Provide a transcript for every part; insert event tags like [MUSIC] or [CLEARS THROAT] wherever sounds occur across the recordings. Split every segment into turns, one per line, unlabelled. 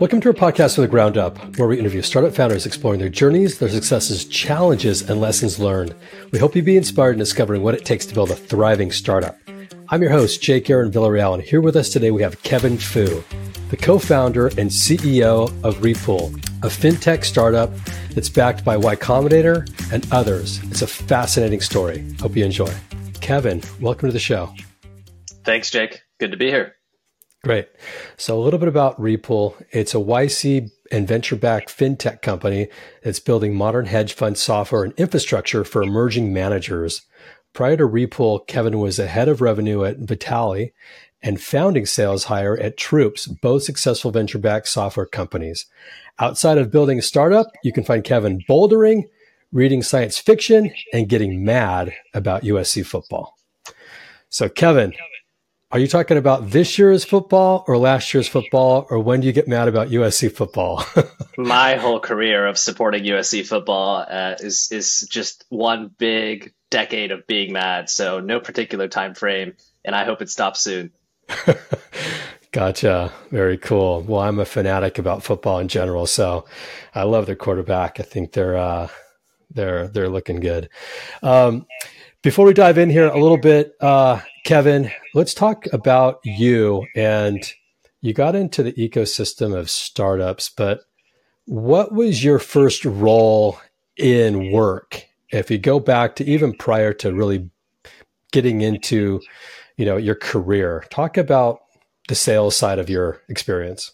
Welcome to our podcast from the ground up, where we interview startup founders exploring their journeys, their successes, challenges, and lessons learned. We hope you be inspired in discovering what it takes to build a thriving startup. I'm your host, Jake Aaron Villarreal, and here with us today we have Kevin Fu, the co-founder and CEO of Repool, a fintech startup that's backed by Y Combinator and others. It's a fascinating story. Hope you enjoy. Kevin, welcome to the show.
Thanks, Jake. Good to be here.
Great. So, a little bit about Repool. It's a YC and venture backed fintech company that's building modern hedge fund software and infrastructure for emerging managers. Prior to Repool, Kevin was a head of revenue at Vitali and founding sales hire at Troops, both successful venture backed software companies. Outside of building a startup, you can find Kevin bouldering, reading science fiction, and getting mad about USC football. So, Kevin, are you talking about this year's football or last year's football, or when do you get mad about USC football? [LAUGHS]
My whole career of supporting USC football uh, is is just one big decade of being mad. So no particular time frame, and I hope it stops soon. [LAUGHS]
gotcha. Very cool. Well, I'm a fanatic about football in general, so I love their quarterback. I think they're uh, they're they're looking good. Um, before we dive in here a little bit, uh, Kevin, let's talk about you. And you got into the ecosystem of startups, but what was your first role in work? If you go back to even prior to really getting into, you know, your career, talk about the sales side of your experience.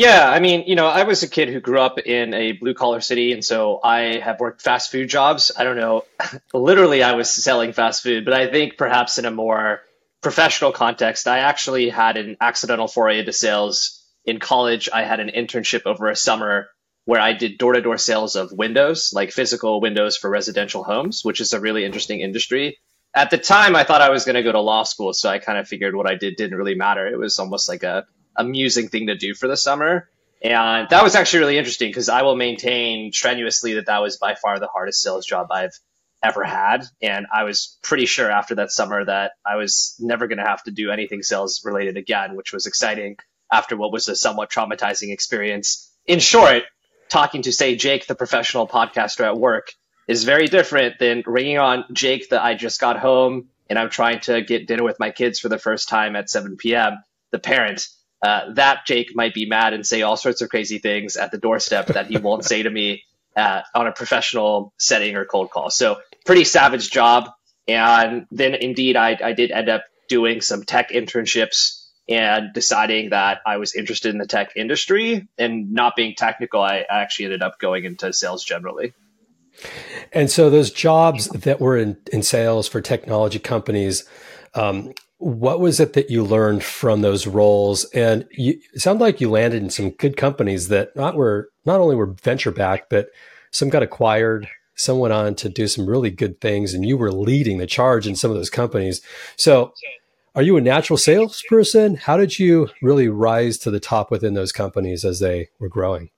Yeah, I mean, you know, I was a kid who grew up in a blue collar city, and so I have worked fast food jobs. I don't know, [LAUGHS] literally, I was selling fast food, but I think perhaps in a more professional context, I actually had an accidental foray into sales in college. I had an internship over a summer where I did door to door sales of windows, like physical windows for residential homes, which is a really interesting industry. At the time, I thought I was going to go to law school, so I kind of figured what I did didn't really matter. It was almost like a amusing thing to do for the summer. And that was actually really interesting because I will maintain strenuously that that was by far the hardest sales job I've ever had. And I was pretty sure after that summer that I was never going to have to do anything sales related again, which was exciting after what was a somewhat traumatizing experience. In short, talking to, say, Jake, the professional podcaster at work, is very different than ringing on Jake that I just got home and I'm trying to get dinner with my kids for the first time at 7 p.m., the parent uh, that Jake might be mad and say all sorts of crazy things at the doorstep that he won't say to me uh, on a professional setting or cold call. So pretty savage job. And then indeed, I, I did end up doing some tech internships and deciding that I was interested in the tech industry and not being technical, I actually ended up going into sales generally.
And so those jobs that were in, in sales for technology companies, um, what was it that you learned from those roles? And you, it sounded like you landed in some good companies that not were not only were venture backed, but some got acquired. Some went on to do some really good things, and you were leading the charge in some of those companies. So, are you a natural salesperson? How did you really rise to the top within those companies as they were growing?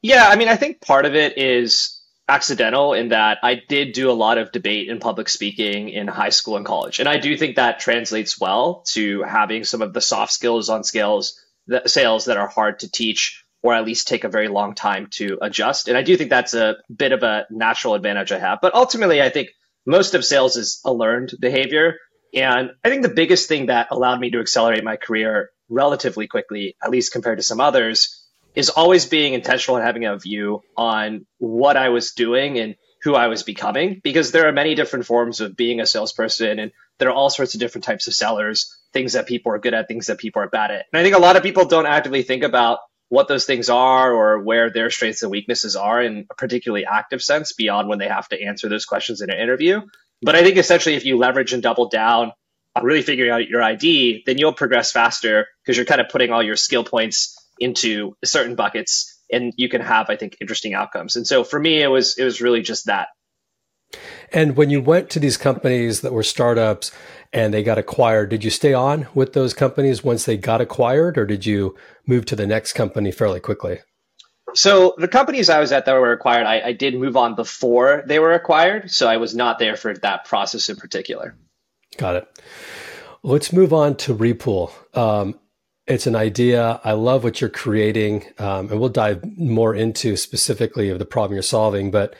Yeah, I mean, I think part of it is accidental in that I did do a lot of debate and public speaking in high school and college. And I do think that translates well to having some of the soft skills on scales that sales that are hard to teach or at least take a very long time to adjust. And I do think that's a bit of a natural advantage I have. But ultimately, I think most of sales is a learned behavior. And I think the biggest thing that allowed me to accelerate my career relatively quickly, at least compared to some others, is always being intentional and having a view on what I was doing and who I was becoming, because there are many different forms of being a salesperson, and there are all sorts of different types of sellers, things that people are good at, things that people are bad at. And I think a lot of people don't actively think about what those things are or where their strengths and weaknesses are in a particularly active sense beyond when they have to answer those questions in an interview. But I think essentially if you leverage and double down on really figuring out your ID, then you'll progress faster because you're kind of putting all your skill points into certain buckets and you can have i think interesting outcomes. And so for me it was it was really just that.
And when you went to these companies that were startups and they got acquired did you stay on with those companies once they got acquired or did you move to the next company fairly quickly?
So the companies i was at that were acquired I, I did move on before they were acquired so i was not there for that process in particular.
Got it. Let's move on to Repool. Um, it's an idea. I love what you're creating, um, and we'll dive more into specifically of the problem you're solving. But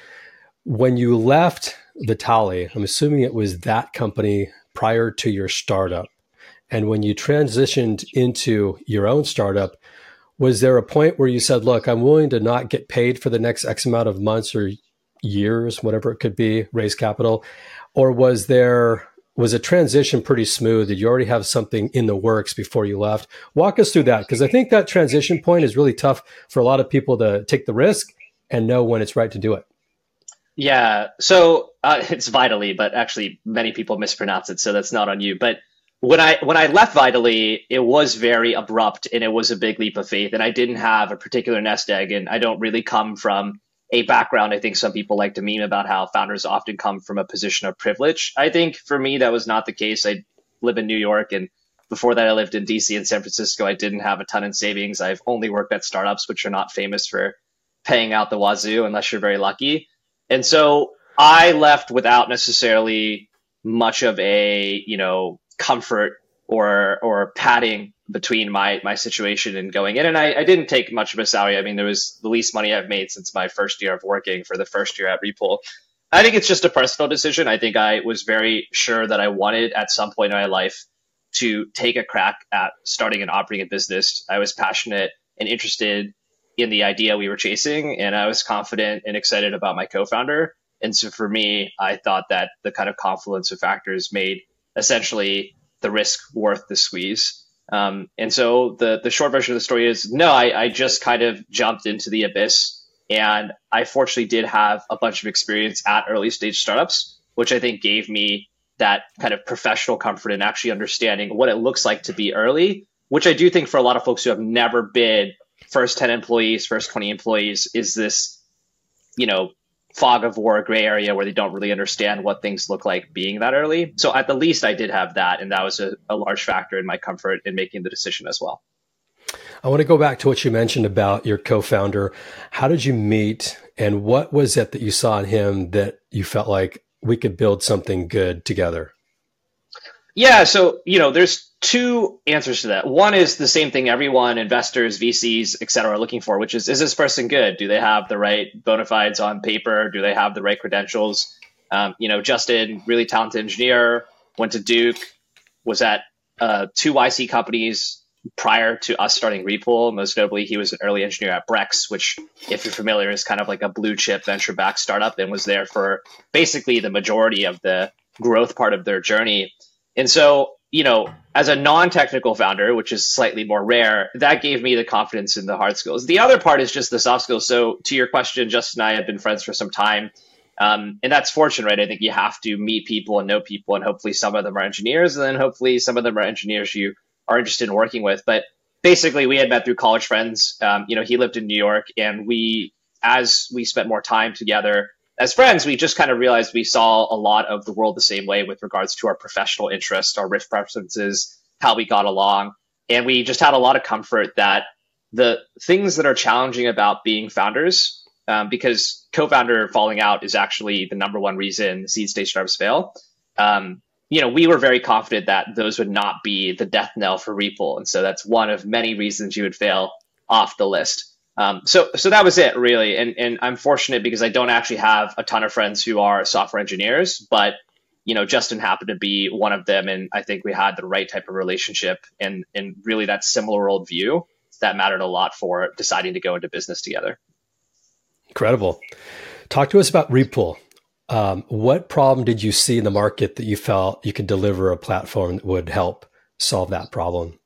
when you left Vitali, I'm assuming it was that company prior to your startup. And when you transitioned into your own startup, was there a point where you said, look, I'm willing to not get paid for the next X amount of months or years, whatever it could be, raise capital? Or was there was a transition pretty smooth? Did you already have something in the works before you left? Walk us through that because I think that transition point is really tough for a lot of people to take the risk and know when it's right to do it.
Yeah, so uh, [LAUGHS] it's Vitally, but actually many people mispronounce it, so that's not on you. But when I when I left Vitally, it was very abrupt and it was a big leap of faith, and I didn't have a particular nest egg, and I don't really come from a background. I think some people like to meme about how founders often come from a position of privilege. I think for me that was not the case. I live in New York, and before that I lived in DC and San Francisco. I didn't have a ton in savings. I've only worked at startups, which are not famous for paying out the wazoo unless you're very lucky. And so I left without necessarily much of a, you know, comfort or or padding between my my situation and going in. And I, I didn't take much of a salary. I mean, there was the least money I've made since my first year of working for the first year at Repool. I think it's just a personal decision. I think I was very sure that I wanted at some point in my life to take a crack at starting and operating a business. I was passionate and interested in the idea we were chasing, and I was confident and excited about my co-founder. And so for me, I thought that the kind of confluence of factors made essentially the risk worth the squeeze. Um, and so the the short version of the story is no, I, I just kind of jumped into the abyss, and I fortunately did have a bunch of experience at early stage startups, which I think gave me that kind of professional comfort in actually understanding what it looks like to be early, which I do think for a lot of folks who have never been first 10 employees, first 20 employees is this, you know, fog of war gray area where they don't really understand what things look like being that early. So at the least I did have that and that was a, a large factor in my comfort in making the decision as well.
I want to go back to what you mentioned about your co-founder. How did you meet and what was it that you saw in him that you felt like we could build something good together?
Yeah, so you know, there's two answers to that. One is the same thing everyone, investors, VCs, et cetera, are looking for, which is is this person good? Do they have the right bona fides on paper? Do they have the right credentials? Um, you know, Justin, really talented engineer, went to Duke, was at uh, two YC companies prior to us starting Repool. Most notably, he was an early engineer at Brex, which, if you're familiar, is kind of like a blue chip venture backed startup and was there for basically the majority of the growth part of their journey. And so, you know, as a non-technical founder, which is slightly more rare, that gave me the confidence in the hard skills. The other part is just the soft skills. So to your question, Justin and I have been friends for some time. Um, and that's fortunate, right? I think you have to meet people and know people, and hopefully some of them are engineers, and then hopefully some of them are engineers you are interested in working with. But basically, we had met through college friends. Um, you know, he lived in New York, and we, as we spent more time together, as friends, we just kind of realized we saw a lot of the world the same way with regards to our professional interests, our risk preferences, how we got along. And we just had a lot of comfort that the things that are challenging about being founders, um, because co-founder falling out is actually the number one reason seed stage startups fail. Um, you know, we were very confident that those would not be the death knell for Repool. And so that's one of many reasons you would fail off the list. Um, so, so that was it really. And, and I'm fortunate because I don't actually have a ton of friends who are software engineers, but you know, Justin happened to be one of them. And I think we had the right type of relationship and, and really that similar worldview that mattered a lot for deciding to go into business together.
Incredible. Talk to us about Repool. Um, what problem did you see in the market that you felt you could deliver a platform that would help solve that problem?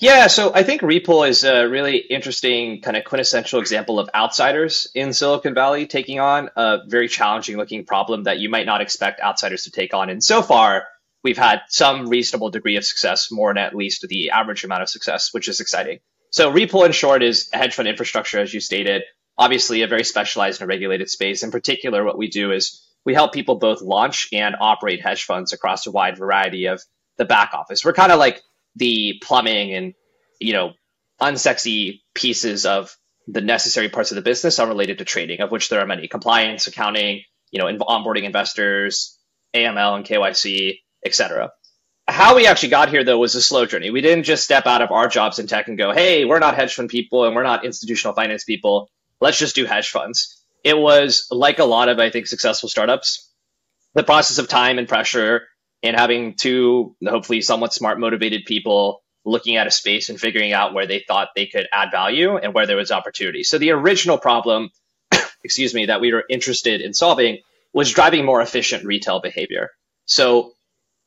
Yeah, so I think Repool is a really interesting kind of quintessential example of outsiders in Silicon Valley taking on a very challenging looking problem that you might not expect outsiders to take on. And so far, we've had some reasonable degree of success, more than at least the average amount of success, which is exciting. So Repool in short is a hedge fund infrastructure, as you stated, obviously a very specialized and regulated space. In particular, what we do is we help people both launch and operate hedge funds across a wide variety of the back office. We're kind of like the plumbing and you know unsexy pieces of the necessary parts of the business are related to trading, of which there are many: compliance, accounting, you know, onboarding investors, AML and KYC, etc. how we actually got here though was a slow journey. We didn't just step out of our jobs in tech and go, "Hey, we're not hedge fund people and we're not institutional finance people. Let's just do hedge funds." It was like a lot of I think successful startups, the process of time and pressure and having two hopefully somewhat smart motivated people looking at a space and figuring out where they thought they could add value and where there was opportunity. So the original problem, [COUGHS] excuse me, that we were interested in solving was driving more efficient retail behavior. So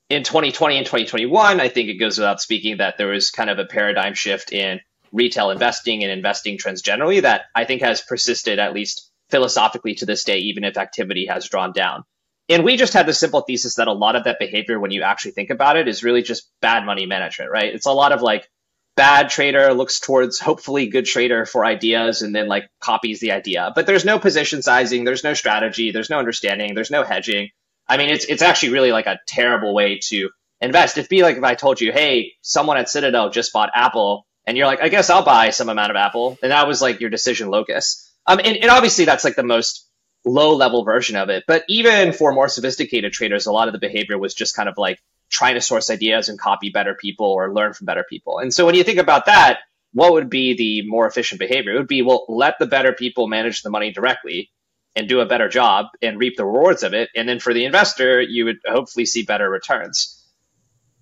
in 2020 and 2021, I think it goes without speaking that there was kind of a paradigm shift in retail investing and investing trends generally that I think has persisted at least philosophically to this day, even if activity has drawn down. And we just had the simple thesis that a lot of that behavior, when you actually think about it, is really just bad money management, right? It's a lot of like bad trader looks towards hopefully good trader for ideas and then like copies the idea. But there's no position sizing, there's no strategy, there's no understanding, there's no hedging. I mean, it's it's actually really like a terrible way to invest. It'd be like if I told you, hey, someone at Citadel just bought Apple, and you're like, I guess I'll buy some amount of Apple, and that was like your decision locus. Um, and, and obviously that's like the most low level version of it. But even for more sophisticated traders, a lot of the behavior was just kind of like trying to source ideas and copy better people or learn from better people. And so when you think about that, what would be the more efficient behavior? It would be, well, let the better people manage the money directly and do a better job and reap the rewards of it. And then for the investor, you would hopefully see better returns.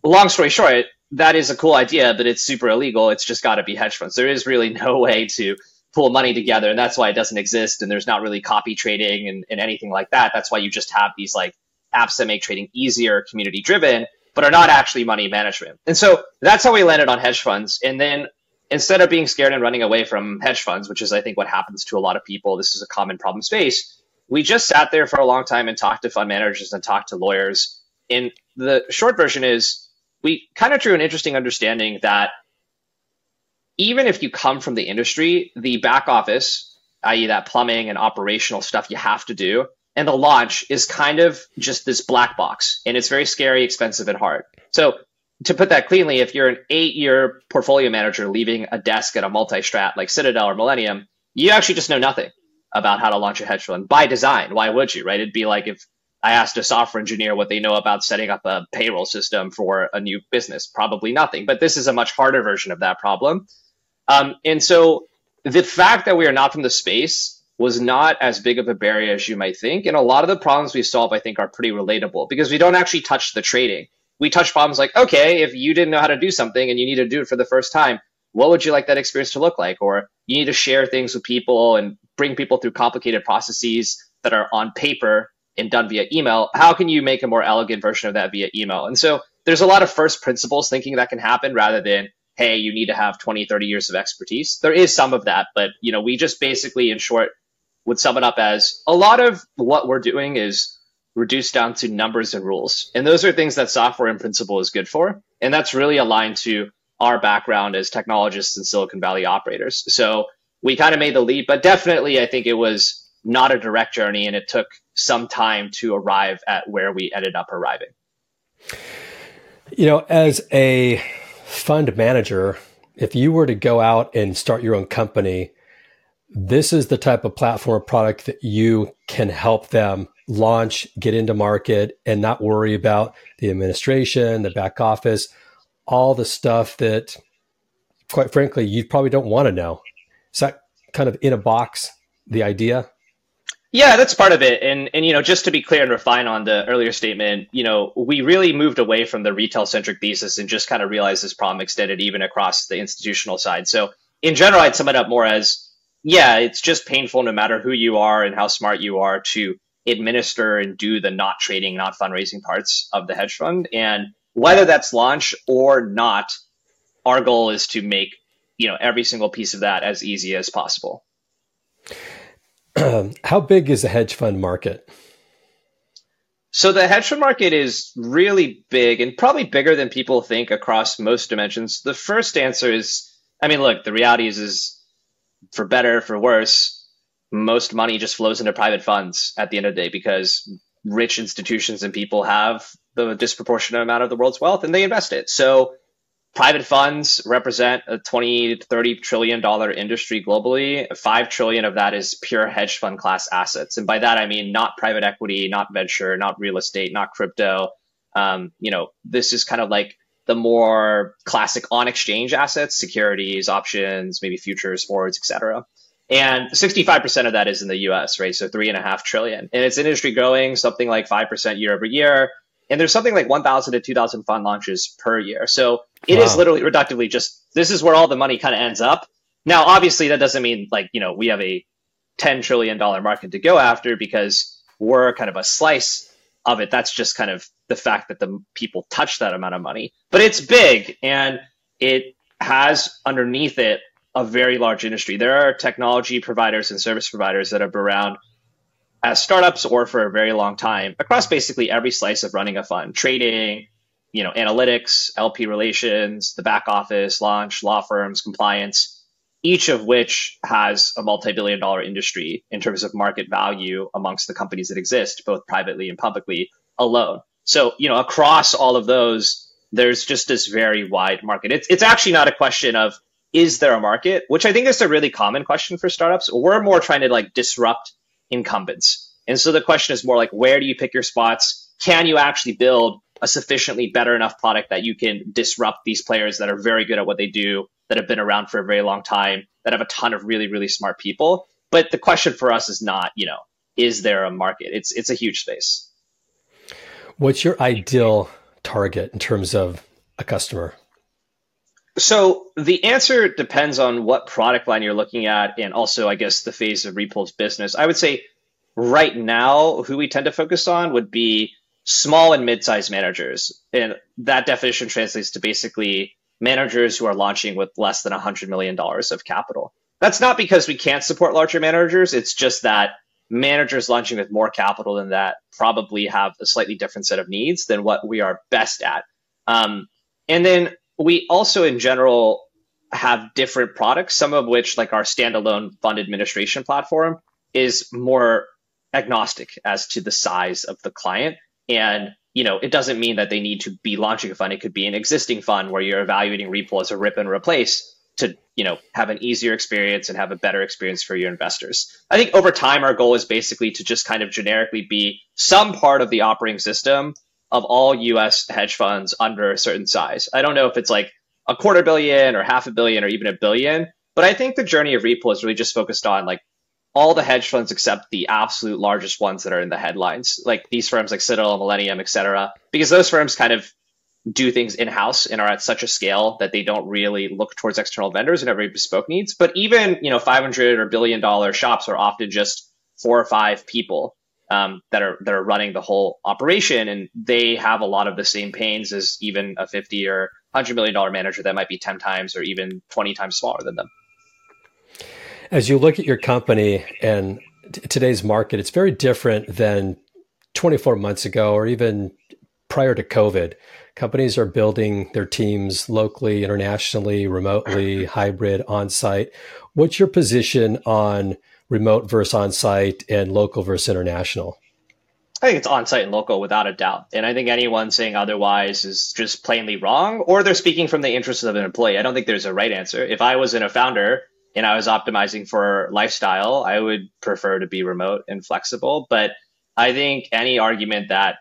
Long story short, that is a cool idea, but it's super illegal. It's just got to be hedge funds. There is really [LAUGHS] no way to pull money together, and that's why it doesn't exist. And there's not really copy trading and, and anything like that. That's why you just have these like apps that make trading easier, community driven, but are not actually money management. And so that's how we landed on hedge funds. And then instead of being scared and running away from hedge funds, which is, I think, what happens to a lot of people, this is a common problem space. We just sat there for a long time and talked to fund managers and talked to lawyers. And the short version is we kind of drew an interesting understanding that even if you come from the industry, the back office, i.e., that plumbing and operational stuff you have to do, and the launch is kind of just this black box. And it's very scary, expensive, and hard. So to put that cleanly, if you're an eight year portfolio manager leaving a desk at a multi strat like Citadel or Millennium, you actually just know nothing about how to launch a hedge fund by design. Why would you, right? It'd be like if I asked a software engineer what they know about setting up a payroll system for a new business. Probably nothing. But this is a much harder version of that problem. Um, and so the fact that we are not from the space was not as big of a barrier as you might think. And a lot of the problems we solve, I think, are pretty relatable because we don't actually touch the trading we touch problems like, okay, if you didn't know how to do something and you need to do it for the first time, what would you like that experience to look like? Or you need to share things with people and bring people through complicated processes that are on paper and done via email. How can you make a more elegant version of that via email? And so there's a lot of first principles thinking that can happen rather than, hey, you need to have 20, 30 years of expertise. There is some of that, but you know, we just basically in short would sum it up as a lot of what we're doing is reduced down to numbers and rules. And those are things that software in principle is good for. And that's really aligned to our background as technologists and Silicon Valley operators. So we kind of made the leap, but definitely I think it was not a direct journey and it took some time to arrive at where we ended up arriving.
You know, as a fund manager, if you were to go out and start your own company, this is the type of platform or product that you can help them launch, get into market, and not worry about the administration, the back office, all the stuff that, quite frankly, you probably don't want to know. Is that kind of in a box the idea?
Yeah, that's part of it. And and you know, just to be clear and refine on the earlier statement, you know, we really moved away from the retail centric thesis and just kind of realized this problem extended even across the institutional side. So in general, I'd sum it up more as yeah, it's just painful no matter who you are and how smart you are to administer and do the not trading, not fundraising parts of the hedge fund. And whether that's launch or not, our goal is to make you know every single piece of that as easy as possible. [CLEARS THROAT]
How big is the hedge fund market?
So the hedge fund market is really big and probably bigger than people think across most dimensions. The first answer is, I mean, look, the reality is, is for better, for worse, most money just flows into private funds at the end of the day because rich institutions and people have the disproportionate amount of the world's wealth and they invest it. So private funds represent a 20 to 30 trillion dollar industry globally. 5 trillion of that is pure hedge fund class assets. And by that I mean not private equity, not venture, not real estate, not crypto, Um, you know, this is kind of like the more classic on exchange assets, securities, options, maybe futures, forwards, etc. And 65% of that is in the US, right? So three and a half trillion. And it's industry growing something like 5% year over year. And there's something like 1,000 to 2,000 fund launches per year. So it wow. is literally reductively just this is where all the money kind of ends up. Now, obviously, that doesn't mean like, you know, we have a $10 trillion market to go after because we're kind of a slice of it. That's just kind of the fact that the people touch that amount of money. But it's big and it has underneath it a very large industry. There are technology providers and service providers that have been around as startups or for a very long time across basically every slice of running a fund, trading, you know, analytics, LP relations, the back office, launch, law firms, compliance, each of which has a multi-billion dollar industry in terms of market value amongst the companies that exist, both privately and publicly alone. So, you know, across all of those, there's just this very wide market. It's, it's actually not a question of is there a market? Which I think is a really common question for startups. We're more trying to like disrupt incumbents. And so the question is more like, where do you pick your spots? Can you actually build a sufficiently better enough product that you can disrupt these players that are very good at what they do, that have been around for a very long time, that have a ton of really, really smart people? But the question for us is not, you know, is there a market? It's it's a huge space.
What's your ideal target in terms of a customer?
So the answer depends on what product line you're looking at, and also, I guess, the phase of Repool's business. I would say right now, who we tend to focus on would be small and mid-sized managers, and that definition translates to basically managers who are launching with less than $100 million of capital. That's not because we can't support larger managers. It's just that managers launching with more capital than that probably have a slightly different set of needs than what we are best at. Um, and then we also, in general, have different products, some of which, like our standalone fund administration platform, is more agnostic as to the size of the client. And you know, it doesn't mean that they need to be launching a fund. It could be an existing fund where you're evaluating Repool as a rip and replace to, you know, have an easier experience and have a better experience for your investors. I think over time, our goal is basically to just kind of generically be some part of the operating system of all US hedge funds under a certain size. I don't know if it's like a quarter billion or half a billion or even a billion, but I think the journey of Repool is really just focused on like all the hedge funds except the absolute largest ones that are in the headlines, like these firms like Citadel, Millennium, et cetera, because those firms kind of do things in house and are at such a scale that they don't really look towards external vendors and every bespoke needs. But even you know, 500 or billion dollar shops are often just four or five people um, that are that are running the whole operation, and they have a lot of the same pains as even a 50 or 100 million dollar manager that might be 10 times or even 20 times smaller than them.
As you look at your company and t- today's market, it's very different than 24 months ago or even prior to COVID. Companies are building their teams locally, internationally, remotely, hybrid, on site. What's your position on remote versus on site and local versus international?
I think it's on site and local without a doubt. And I think anyone saying otherwise is just plainly wrong or they're speaking from the interests of an employee. I don't think there's a right answer. If I was in a founder and I was optimizing for lifestyle, I would prefer to be remote and flexible. But I think any argument that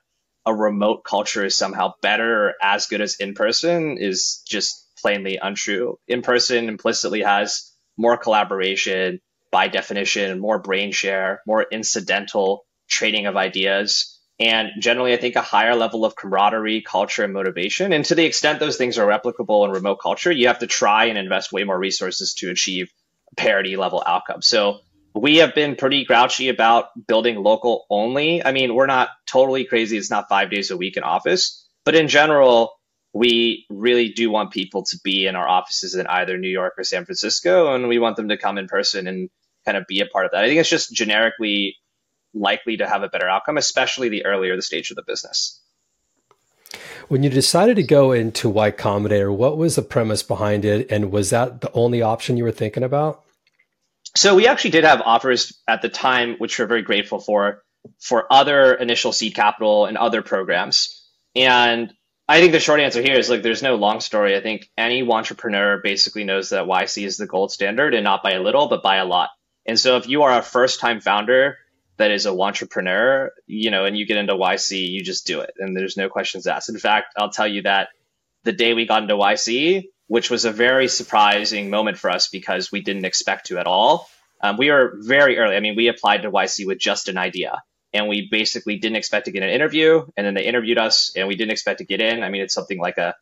a remote culture is somehow better or as good as in person is just plainly untrue. In person implicitly has more collaboration by definition, more brain share, more incidental trading of ideas and generally i think a higher level of camaraderie culture and motivation and to the extent those things are replicable in remote culture you have to try and invest way more resources to achieve parity level outcome. So we have been pretty grouchy about building local only. I mean, we're not totally crazy. It's not five days a week in office, but in general, we really do want people to be in our offices in either New York or San Francisco, and we want them to come in person and kind of be a part of that. I think it's just generically likely to have a better outcome, especially the earlier the stage of the business.
When you decided to go into Y Combinator, what was the premise behind it? And was that the only option you were thinking about?
So we actually did have offers at the time, which we're very grateful for, for other initial seed capital and other programs. And I think the short answer here is like there's no long story. I think any entrepreneur basically knows that YC is the gold standard and not by a little, but by a lot. And so if you are a first time founder that is a entrepreneur, you know, and you get into YC, you just do it, and there's no questions asked. In fact, I'll tell you that the day we got into YC, which was a very surprising moment for us because we didn't expect to at all. Um, we were very early. I mean, we applied to YC with just an idea, and we basically didn't expect to get an interview, and then they interviewed us, and we didn't expect to get in. I mean, it's something like a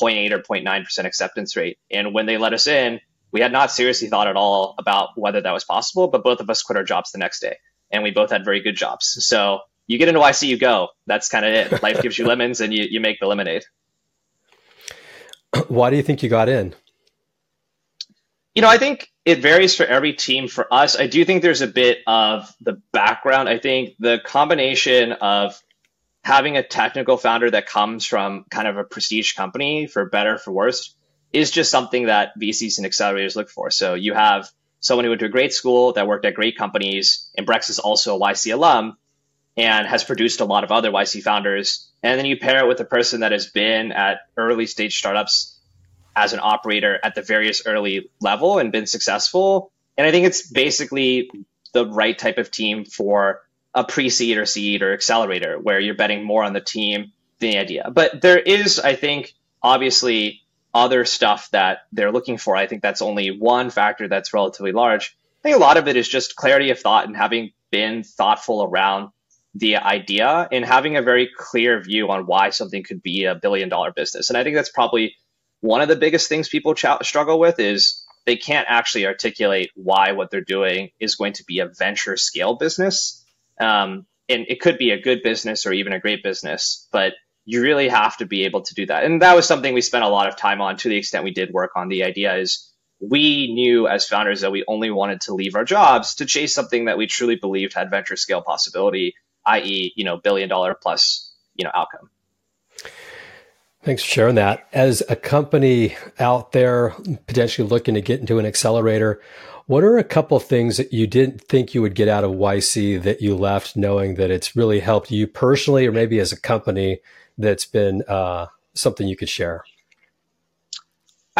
0.8 or 0.9 percent acceptance rate, and when they let us in, we had not seriously thought at all about whether that was possible. But both of us quit our jobs the next day, and we both had very good jobs. So you get into YC, you go. That's kind of it. Life gives you [LAUGHS] lemons, and you you make the lemonade. [CLEARS THROAT]
Why do you think you got in?
You know, I think it varies for every team. For us, I do think there's a bit of the background. I think the combination of having a technical founder that comes from kind of a prestige company, for better for worse, is just something that VCs and accelerators look for. So you have someone who went to a great school that worked at great companies, and Brex is also a YC alum and has produced a lot of other YC founders. And then you pair it with a person that has been at early stage startups as an operator at the various early level and been successful. And I think it's basically the right type of team for a pre-seed or seed or accelerator where you're betting more on the team than the idea. But there is, I think, obviously other stuff that they're looking for. I think that's only one factor that's relatively large. I think a lot of it is just clarity of thought and having been thoughtful around the idea and having a very clear view on why something could be a billion dollar business. And I think that's probably one of the biggest things people ch- struggle with is they can't actually articulate why what they're doing is going to be a venture scale business. Um, and it could be a good business or even a great business, but you really have to be able to do that. And that was something we spent a lot of time on to the extent we did work on the idea is we knew as founders that we only wanted to leave our jobs to chase something that we truly believed had venture scale possibility i.e., you know, billion dollar plus, you know, outcome.
Thanks for sharing that. As a company out there potentially looking to get into an accelerator, what are a couple things that you didn't think you would get out of YC that you left knowing that it's really helped you personally or maybe as a company that's been uh, something you could share?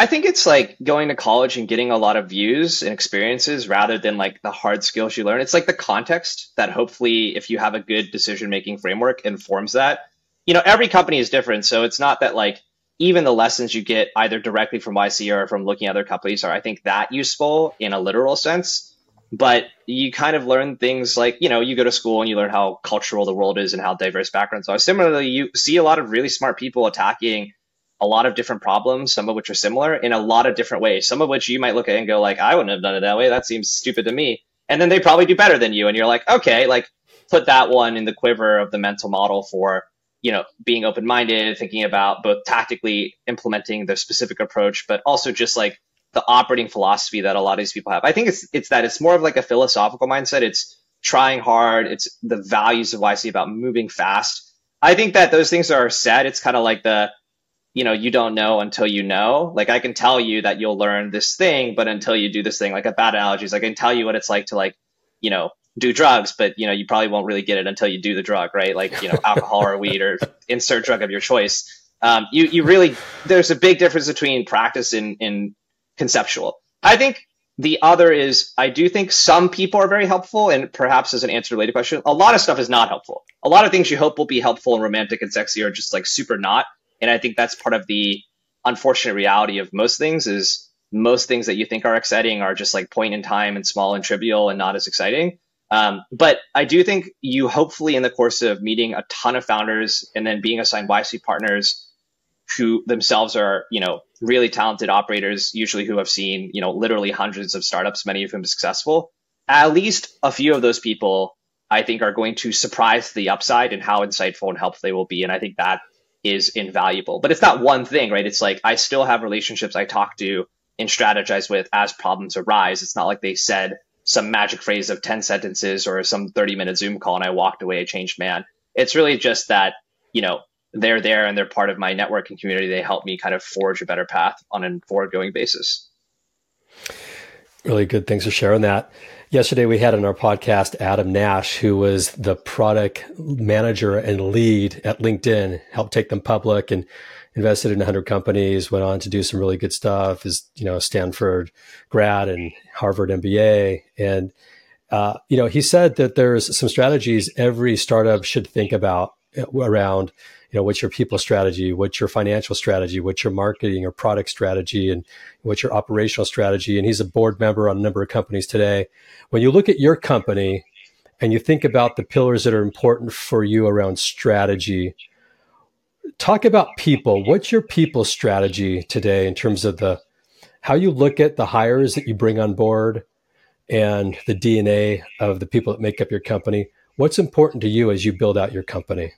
I think it's like going to college and getting a lot of views and experiences rather than like the hard skills you learn. It's like the context that hopefully, if you have a good decision making framework, informs that. You know, every company is different. So it's not that like even the lessons you get either directly from YC or from looking at other companies are, I think, that useful in a literal sense. But you kind of learn things like, you know, you go to school and you learn how cultural the world is and how diverse backgrounds are. Similarly, you see a lot of really smart people attacking a lot of different problems, some of which are similar in a lot of different ways, some of which you might look at and go like, I wouldn't have done it that way. That seems stupid to me. And then they probably do better than you. And you're like, okay, like put that one in the quiver of the mental model for, you know, being open minded, thinking about both tactically implementing the specific approach, but also just like the operating philosophy that a lot of these people have. I think it's, it's that it's more of like a philosophical mindset. It's trying hard. It's the values of YC about moving fast. I think that those things are said. It's kind of like the, you know, you don't know until you know. Like I can tell you that you'll learn this thing, but until you do this thing, like a bad analogy is I can tell you what it's like to like, you know, do drugs, but you know, you probably won't really get it until you do the drug, right? Like, you know, [LAUGHS] alcohol or weed or insert drug of your choice. Um, you, you really, there's a big difference between practice and, and conceptual. I think the other is I do think some people are very helpful, and perhaps as an answer related question, a lot of stuff is not helpful. A lot of things you hope will be helpful and romantic and sexy are just like super not. And I think that's part of the unfortunate reality of most things is most things that you think are exciting are just like point in time and small and trivial and not as exciting. Um, but I do think you hopefully in the course of meeting a ton of founders and then being assigned YC partners who themselves are, you know, really talented operators, usually who have seen, you know, literally hundreds of startups, many of whom successful. At least a few of those people I think are going to surprise the upside and how insightful and helpful they will be. And I think that is invaluable. But it's not one thing, right? It's like I still have relationships I talk to and strategize with as problems arise. It's not like they said some magic phrase of 10 sentences or some 30 minute Zoom call and I walked away a changed man. It's really just that, you know, they're there and they're part of my networking community. They help me kind of forge a better path on a forward going basis.
Really good. Thanks for sharing that. Yesterday, we had on our podcast Adam Nash, who was the product manager and lead at LinkedIn, helped take them public and invested in 100 companies, went on to do some really good stuff, is, you know, Stanford grad and Harvard MBA. And Uh, you know, he said that there's some strategies every startup should think about uh, around, you know, what's your people strategy, what's your financial strategy, what's your marketing or product strategy, and what's your operational strategy. And he's a board member on a number of companies today. When you look at your company and you think about the pillars that are important for you around strategy, talk about people. What's your people strategy today in terms of the how you look at the hires that you bring on board and the DNA of the people that make up your company? What's important to you as you build out your company?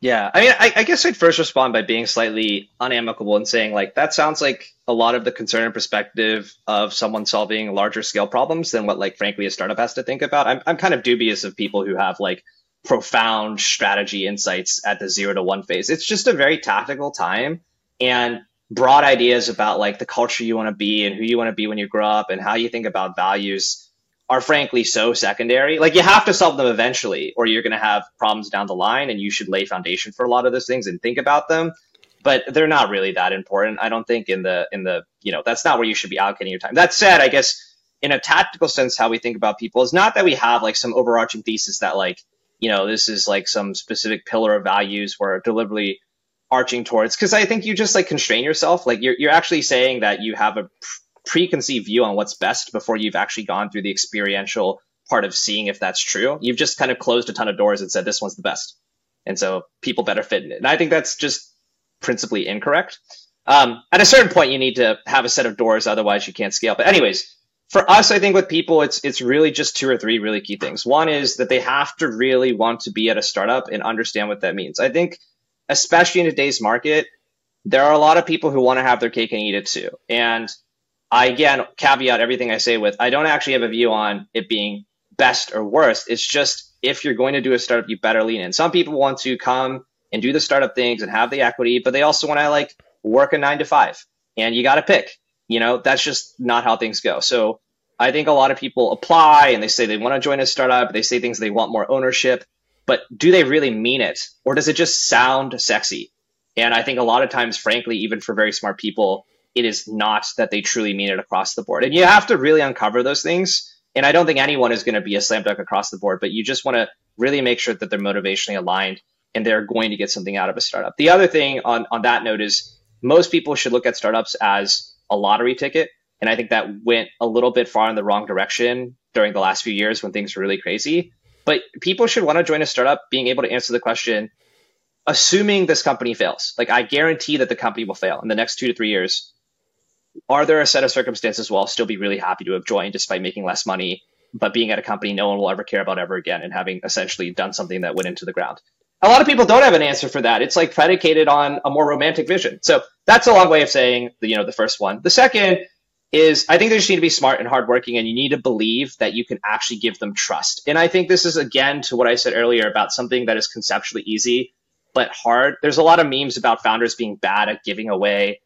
Yeah, I mean, I, I, guess I'd first respond by being slightly unamicable and saying, like, that sounds like a lot of the concern and perspective of someone solving larger scale problems than what, like, frankly, a startup has to think about. I'm, I'm kind of dubious of people who have, like, profound strategy insights at the zero to one phase. It's just a very tactical time. And broad ideas about, like, the culture you want to be and who you want to be when you grow up and how you think about values are frankly so secondary. Like you have to solve them eventually, or you're going to have problems down the line, and you should lay foundation for a lot of those things and think about them. But they're not really that important, I don't think. In the in the you know that's not where you should be allocating your time. That said, I guess in a tactical sense, how we think about people is not that we have like some overarching thesis that like you know this is like some specific pillar of values we're deliberately arching towards. Because I think you just like constrain yourself. Like you're you're actually saying that you have a preconceived view on what's best before you've actually gone through the experiential part of seeing if that's true. You've just kind of closed a ton of doors and said this one's the best. And so people better fit in it. And I think that's just principally incorrect. Um, at a certain point, you need to have a set of doors, otherwise you can't scale. But anyways, for us, I think with people, it's it's really just two or three really key things. One is that they have to really want to be at a startup and understand what that means. I think, especially in today's market, there are a lot of people who want to have their cake and eat it too. And I again caveat everything I say with I don't actually have a view on it being best or worst. It's just if you're going to do a startup, you better lean in. Some people want to come and do the startup things and have the equity, but they also want to like work a nine to five. And you got to pick. You know, that's just not how things go. So I think a lot of people apply and they say they want to join a startup. They say things they want more ownership, but do they really mean it? Or does it just sound sexy? And I think a lot of times, frankly, even for very smart people, it is not that they truly mean it across the board. And you have to really uncover those things. And I don't think anyone is going to be a slam dunk across the board, but you just want to really make sure that they're motivationally aligned and they're going to get something out of a startup. The other thing on, on that note is most people should look at startups as a lottery ticket. And I think that went a little bit far in the wrong direction during the last few years when things were really crazy. But people should want to join a startup being able to answer the question, assuming this company fails. Like I guarantee that the company will fail in the next two to three years are there a set of circumstances where I'll still be really happy to have joined despite making less money, but being at a company no one will ever care about ever again and having essentially done something that went into the ground? A lot of people don't have an answer for that. It's like predicated on a more romantic vision. So that's a long way of saying, the, you know, the first one. The second is I think they just need to be smart and hardworking, and you need to believe that you can actually give them trust. And I think this is again to what I said earlier about something that is conceptually easy but hard. There's a lot of memes about founders being bad at giving away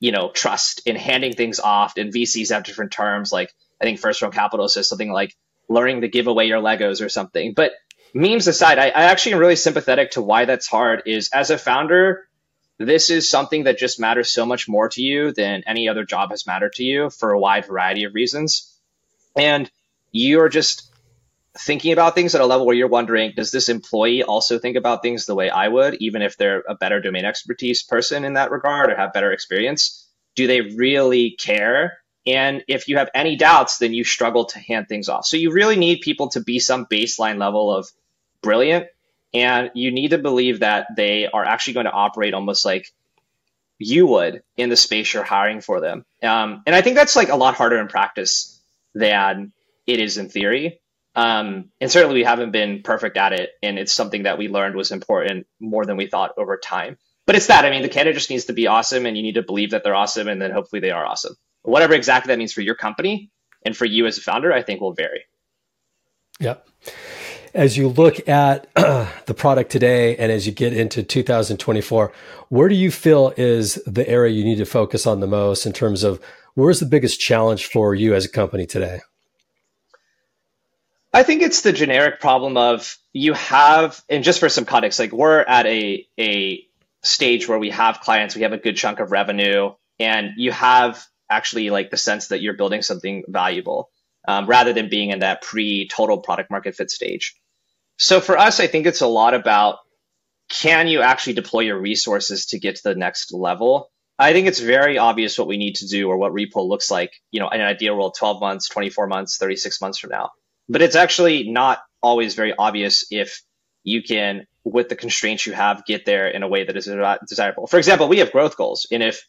you know, trust in handing things off. And VCs have different terms. Like I think First round Capital says something like learning to give away your Legos or something. But memes aside, I, I actually am really sympathetic to why that's hard. Is as a founder, this is something that just matters so much more to you than any other job has mattered to you for a wide variety of reasons. And you're just thinking about things at a level where you're wondering, does this employee also think about things the way I would, even if they're a better domain expertise person in that regard or have better experience? Do they really care? And if you have any doubts, then you struggle to hand things off. So you really need people to be some baseline level of brilliant. And you need to believe that they are actually going to operate almost like you would in the space you're hiring for them. Um, and I think that's like a lot harder in practice than it is in theory. Um, and certainly we haven't been perfect at it. And it's something that we learned was important more than we thought over time. But it's that. I mean, the candidate just needs to be awesome and you need to believe that they're awesome and then hopefully they are awesome. Whatever exactly that means for your company and for you as a founder, I think will vary.
Yep. As you look at uh, [CLEARS THROAT] the product today and as you get into 2024, where do you feel is the area you need to focus on the most in terms of where's the biggest challenge for you as a company today?
I think it's the generic problem of you have, and just for some context, like we're at a a stage where we have clients, we have a good chunk of revenue, and you have actually like the sense that you're building something valuable. um, rather than being in that pre total product market fit stage. So for us, I think it's a lot about can you actually deploy your resources to get to the next level? I think it's very obvious what we need to do or what Repool looks like, you know, in an ideal world, 12 months, 24 months, 36 months from now. But it's actually not always very obvious if you can, with the constraints you have, get there in a way that is desirable. For example, we have growth goals. And if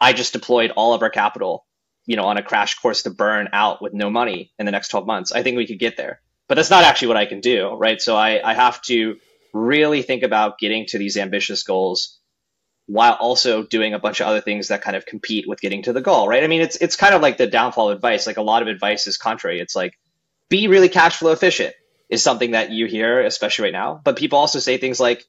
I just deployed all of our capital, you know, on a crash course to burn out with no money in the next 12 months, I think we could get there. But that's not actually what I can do, right? So I, I have to really think about getting to these ambitious goals while also doing a bunch of other things that kind of compete with getting to the goal, right? I mean, it's it's kind of like the downfall of advice. Like a lot of advice is contrary. It's like be really cash flow efficient is something that you hear, especially right now. But people also say things like,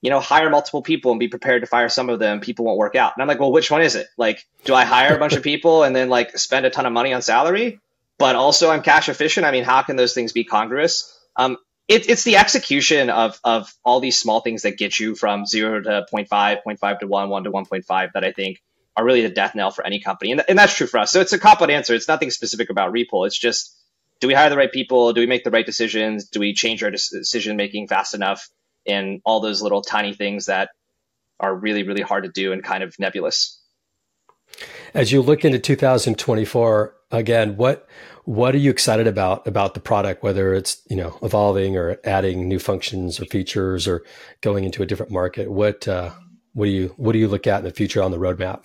you know, hire multiple people and be prepared to fire some of them. People won't work out. And I'm like, well, which one is it? Like, do I hire a bunch of [LAUGHS] people and then like spend a ton of money on salary, but also I'm cash efficient? I mean, how can those things be congruous? Um, it, it's the execution of, of all these small things that get you from zero to 0.5, 0.5 to one, one to 1.5 that I think are really the death knell for any company. And, and that's true for us. So it's a cop out answer. It's nothing specific about Repool. It's just, do we hire the right people? Do we make the right decisions? Do we change our decision making fast enough? And all those little tiny things that are really, really hard to do and kind of nebulous.
As you look into 2024, again, what what are you excited about about the product? Whether it's you know evolving or adding new functions or features or going into a different market, what uh, what do you what do you look at in the future on the roadmap?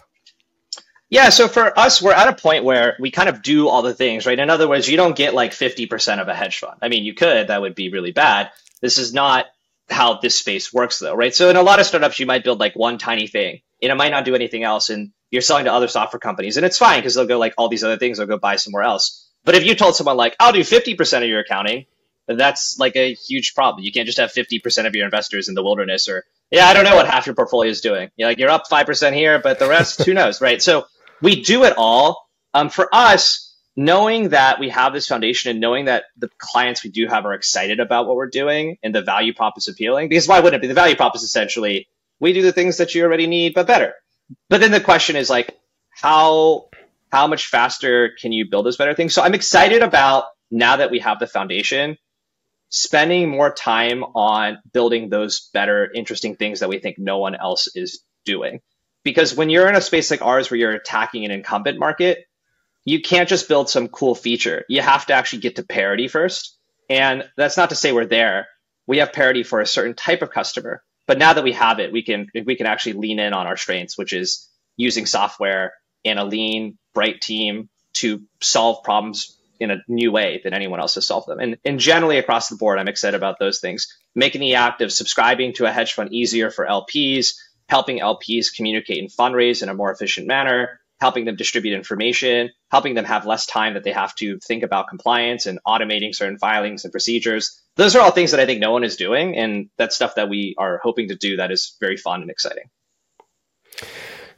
Yeah, so for us, we're at a point where we kind of do all the things, right? In other words, you don't get like 50% of a hedge fund. I mean, you could, that would be really bad. This is not how this space works though, right? So in a lot of startups, you might build like one tiny thing and it might not do anything else. And you're selling to other software companies and it's fine because they'll go like all these other things, they'll go buy somewhere else. But if you told someone like, I'll do 50% of your accounting, that's like a huge problem. You can't just have 50% of your investors in the wilderness or, yeah, I don't know what half your portfolio is doing. You're like, you're up 5% here, but the rest, who [LAUGHS] knows, right? So we do it all. Um, for us, knowing that we have this foundation and knowing that the clients we do have are excited about what we're doing and the value prop is appealing, because why wouldn't it be? The value prop is essentially we do the things that you already need, but better. But then the question is like, how how much faster can you build those better things? So I'm excited about now that we have the foundation, spending more time on building those better, interesting things that we think no one else is doing. Because when you're in a space like ours where you're attacking an incumbent market, you can't just build some cool feature. You have to actually get to parity first. And that's not to say we're there. We have parity for a certain type of customer. But now that we have it, we can we can actually lean in on our strengths, which is using software and a lean, bright team to solve problems in a new way than anyone else has solved them. And, and generally across the board, I'm excited about those things. Making the act of subscribing to a hedge fund easier for LPs, helping LPs communicate and fundraise in a more efficient manner, helping them distribute information, helping them have less time that they have to think about compliance and automating certain filings and procedures. Those are all things that I think no one is doing. And that's stuff that we are hoping to do that is very fun and exciting.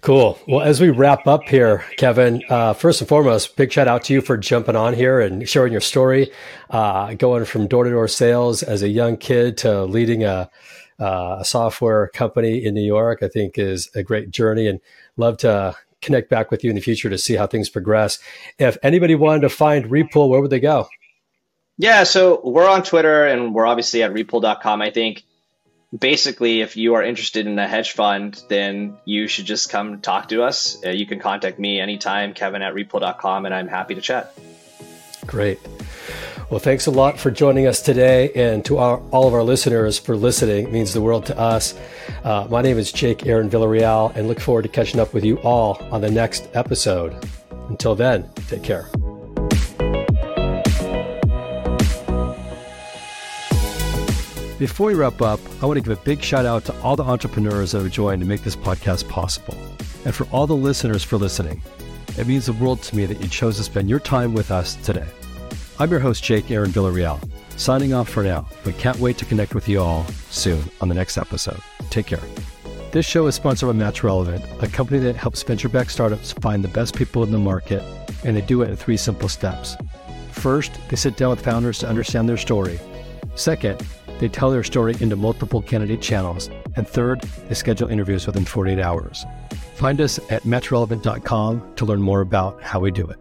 Cool. Well, as we wrap up here, Kevin, uh, first and foremost, big shout out to you for jumping on here and sharing your story, uh, going from door to door sales as a young kid to leading a, uh, a software company in New York. I think is a great journey, and love to connect back with you in the future to see how things progress. If anybody wanted to find Repool, where would they go?
Yeah, so we're on Twitter and we're obviously at repool.com. I think basically, if you are interested in a hedge fund, then you should just come talk to us. Uh, you can contact me anytime, kevin at repool.com, and I'm happy to chat.
Great. Well, thanks a lot for joining us today, and to our, all of our listeners for listening. It means the world to us. Uh, my name is Jake Aaron Villarreal, and look forward to catching up with you all on the next episode. Until then, take care. Before we wrap up, I want to give a big shout out to all the entrepreneurs that have joined to make this podcast possible, and for all the listeners for listening. It means the world to me that you chose to spend your time with us today. I'm your host, Jake Aaron Villarreal, signing off for now, but can't wait to connect with you all soon on the next episode. Take care. This show is sponsored by Match Relevant, a company that helps venture backed startups find the best people in the market, and they do it in three simple steps. First, they sit down with founders to understand their story. Second, they tell their story into multiple candidate channels. And third, they schedule interviews within 48 hours. Find us at matchrelevant.com to learn more about how we do it.